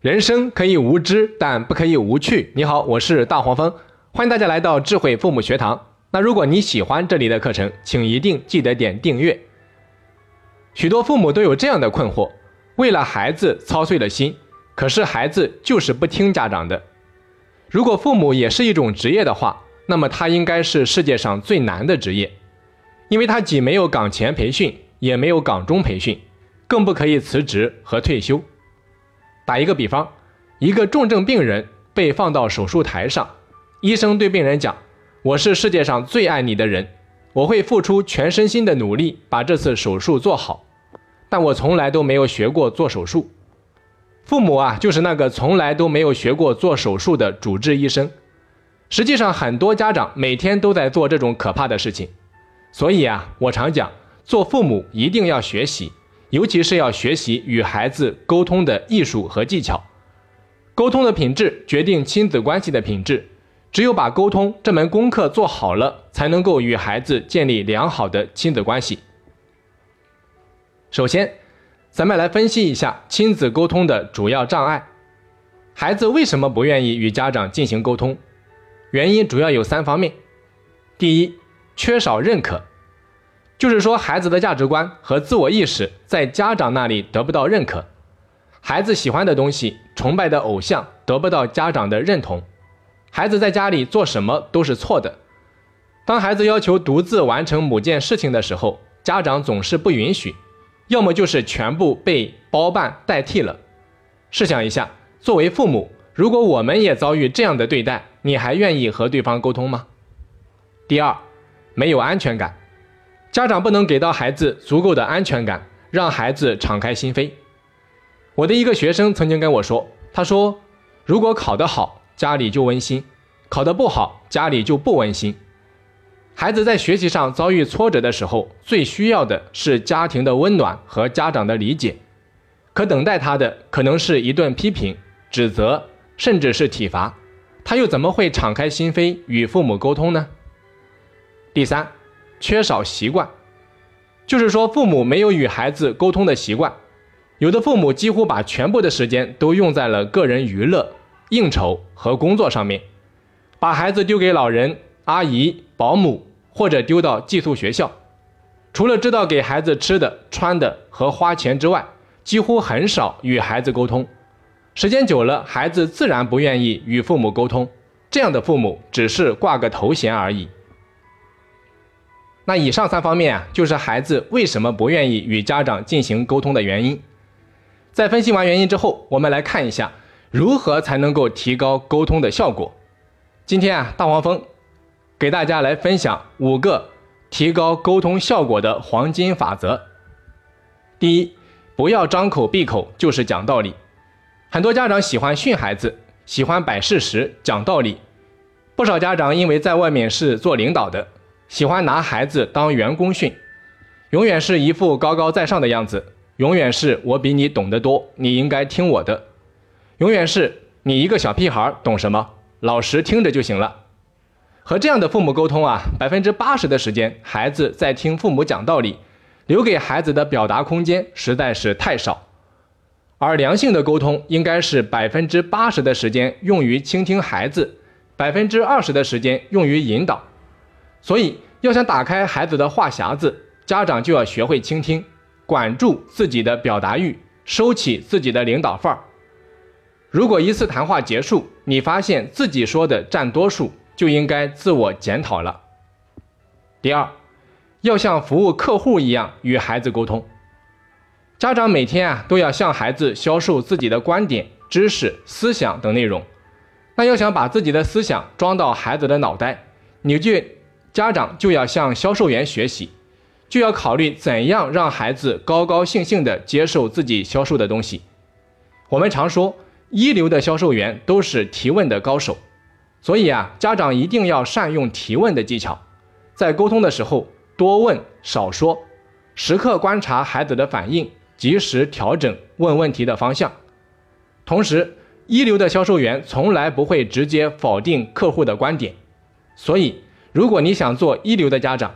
人生可以无知，但不可以无趣。你好，我是大黄蜂，欢迎大家来到智慧父母学堂。那如果你喜欢这里的课程，请一定记得点订阅。许多父母都有这样的困惑：为了孩子操碎了心，可是孩子就是不听家长的。如果父母也是一种职业的话，那么他应该是世界上最难的职业，因为他既没有岗前培训，也没有岗中培训，更不可以辞职和退休。打一个比方，一个重症病人被放到手术台上，医生对病人讲：“我是世界上最爱你的人，我会付出全身心的努力把这次手术做好，但我从来都没有学过做手术。”父母啊，就是那个从来都没有学过做手术的主治医生。实际上，很多家长每天都在做这种可怕的事情。所以啊，我常讲，做父母一定要学习。尤其是要学习与孩子沟通的艺术和技巧，沟通的品质决定亲子关系的品质。只有把沟通这门功课做好了，才能够与孩子建立良好的亲子关系。首先，咱们来分析一下亲子沟通的主要障碍。孩子为什么不愿意与家长进行沟通？原因主要有三方面：第一，缺少认可。就是说，孩子的价值观和自我意识在家长那里得不到认可，孩子喜欢的东西、崇拜的偶像得不到家长的认同，孩子在家里做什么都是错的。当孩子要求独自完成某件事情的时候，家长总是不允许，要么就是全部被包办代替了。试想一下，作为父母，如果我们也遭遇这样的对待，你还愿意和对方沟通吗？第二，没有安全感。家长不能给到孩子足够的安全感，让孩子敞开心扉。我的一个学生曾经跟我说：“他说，如果考得好，家里就温馨；考得不好，家里就不温馨。孩子在学习上遭遇挫折的时候，最需要的是家庭的温暖和家长的理解，可等待他的可能是一顿批评、指责，甚至是体罚。他又怎么会敞开心扉与父母沟通呢？”第三。缺少习惯，就是说父母没有与孩子沟通的习惯。有的父母几乎把全部的时间都用在了个人娱乐、应酬和工作上面，把孩子丢给老人、阿姨、保姆，或者丢到寄宿学校。除了知道给孩子吃的、穿的和花钱之外，几乎很少与孩子沟通。时间久了，孩子自然不愿意与父母沟通。这样的父母只是挂个头衔而已。那以上三方面啊，就是孩子为什么不愿意与家长进行沟通的原因。在分析完原因之后，我们来看一下如何才能够提高沟通的效果。今天啊，大黄蜂给大家来分享五个提高沟通效果的黄金法则。第一，不要张口闭口就是讲道理。很多家长喜欢训孩子，喜欢摆事实、讲道理。不少家长因为在外面是做领导的。喜欢拿孩子当员工训，永远是一副高高在上的样子，永远是我比你懂得多，你应该听我的，永远是你一个小屁孩懂什么，老实听着就行了。和这样的父母沟通啊，百分之八十的时间，孩子在听父母讲道理，留给孩子的表达空间实在是太少。而良性的沟通应该是百分之八十的时间用于倾听孩子，百分之二十的时间用于引导。所以，要想打开孩子的话匣子，家长就要学会倾听，管住自己的表达欲，收起自己的领导范儿。如果一次谈话结束，你发现自己说的占多数，就应该自我检讨了。第二，要像服务客户一样与孩子沟通。家长每天啊都要向孩子销售自己的观点、知识、思想等内容。那要想把自己的思想装到孩子的脑袋，你就。家长就要向销售员学习，就要考虑怎样让孩子高高兴兴地接受自己销售的东西。我们常说，一流的销售员都是提问的高手，所以啊，家长一定要善用提问的技巧，在沟通的时候多问少说，时刻观察孩子的反应，及时调整问问题的方向。同时，一流的销售员从来不会直接否定客户的观点，所以。如果你想做一流的家长，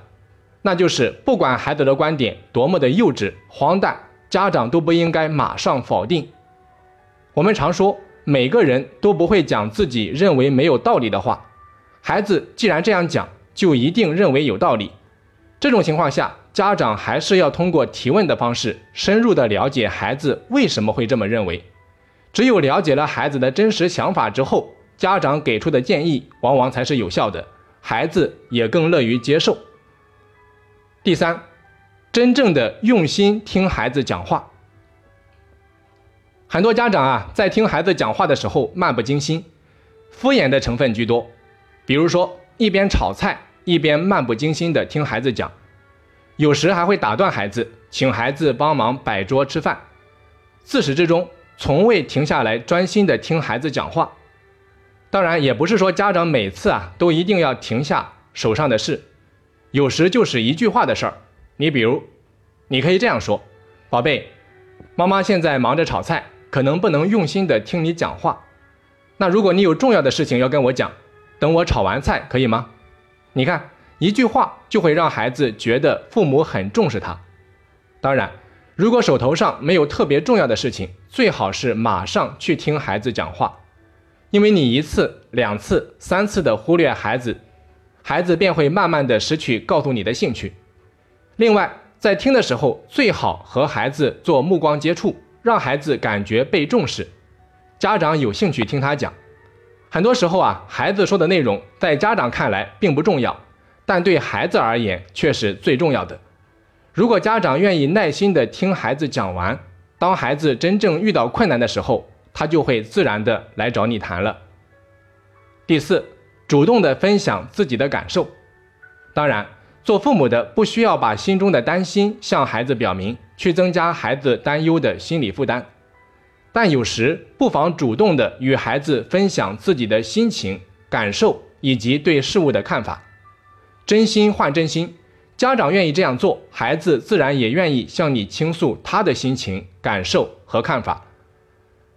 那就是不管孩子的观点多么的幼稚、荒诞，家长都不应该马上否定，我们常说，每个人都不会讲自己认为没有道理的话。孩子既然这样讲，就一定认为有道理。这种情况下，家长还是要通过提问的方式，深入的了解孩子为什么会这么认为。只有了解了孩子的真实想法之后，家长给出的建议往往才是有效的，孩子也更乐于接受。第三，真正的用心听孩子讲话。很多家长啊，在听孩子讲话的时候漫不经心，敷衍的成分居多。比如说，一边炒菜一边漫不经心的听孩子讲，有时还会打断孩子，请孩子帮忙摆桌吃饭。自始至终，从未停下来专心的听孩子讲话。当然，也不是说家长每次啊都一定要停下手上的事，有时就是一句话的事儿。你比如，你可以这样说：“宝贝，妈妈现在忙着炒菜。”可能不能用心的听你讲话，那如果你有重要的事情要跟我讲，等我炒完菜可以吗？你看一句话就会让孩子觉得父母很重视他。当然，如果手头上没有特别重要的事情，最好是马上去听孩子讲话，因为你一次、两次、三次的忽略孩子，孩子便会慢慢的失去告诉你的兴趣。另外，在听的时候，最好和孩子做目光接触。让孩子感觉被重视，家长有兴趣听他讲。很多时候啊，孩子说的内容在家长看来并不重要，但对孩子而言却是最重要的。如果家长愿意耐心的听孩子讲完，当孩子真正遇到困难的时候，他就会自然的来找你谈了。第四，主动的分享自己的感受。当然。做父母的不需要把心中的担心向孩子表明，去增加孩子担忧的心理负担，但有时不妨主动的与孩子分享自己的心情、感受以及对事物的看法。真心换真心，家长愿意这样做，孩子自然也愿意向你倾诉他的心情、感受和看法。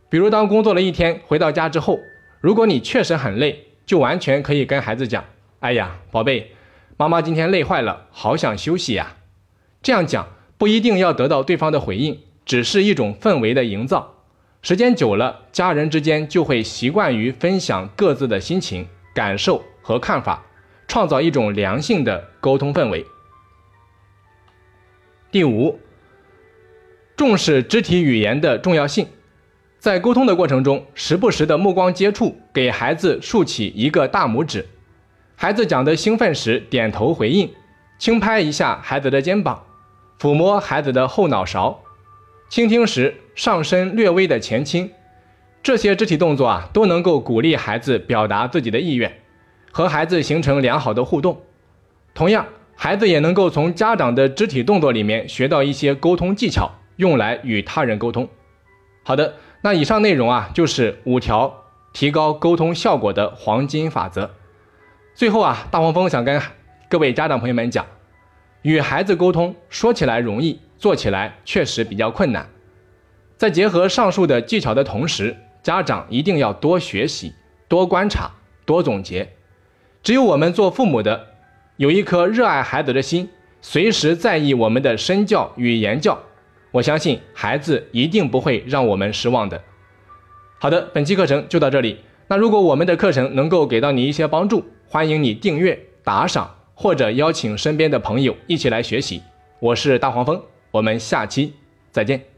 比如，当工作了一天回到家之后，如果你确实很累，就完全可以跟孩子讲：“哎呀，宝贝。”妈妈今天累坏了，好想休息呀。这样讲不一定要得到对方的回应，只是一种氛围的营造。时间久了，家人之间就会习惯于分享各自的心情、感受和看法，创造一种良性的沟通氛围。第五，重视肢体语言的重要性，在沟通的过程中，时不时的目光接触，给孩子竖起一个大拇指。孩子讲的兴奋时，点头回应，轻拍一下孩子的肩膀，抚摸孩子的后脑勺，倾听时上身略微的前倾，这些肢体动作啊，都能够鼓励孩子表达自己的意愿，和孩子形成良好的互动。同样，孩子也能够从家长的肢体动作里面学到一些沟通技巧，用来与他人沟通。好的，那以上内容啊，就是五条提高沟通效果的黄金法则。最后啊，大黄蜂想跟各位家长朋友们讲，与孩子沟通说起来容易，做起来确实比较困难。在结合上述的技巧的同时，家长一定要多学习、多观察、多总结。只有我们做父母的有一颗热爱孩子的心，随时在意我们的身教与言教，我相信孩子一定不会让我们失望的。好的，本期课程就到这里。那如果我们的课程能够给到你一些帮助，欢迎你订阅、打赏，或者邀请身边的朋友一起来学习。我是大黄蜂，我们下期再见。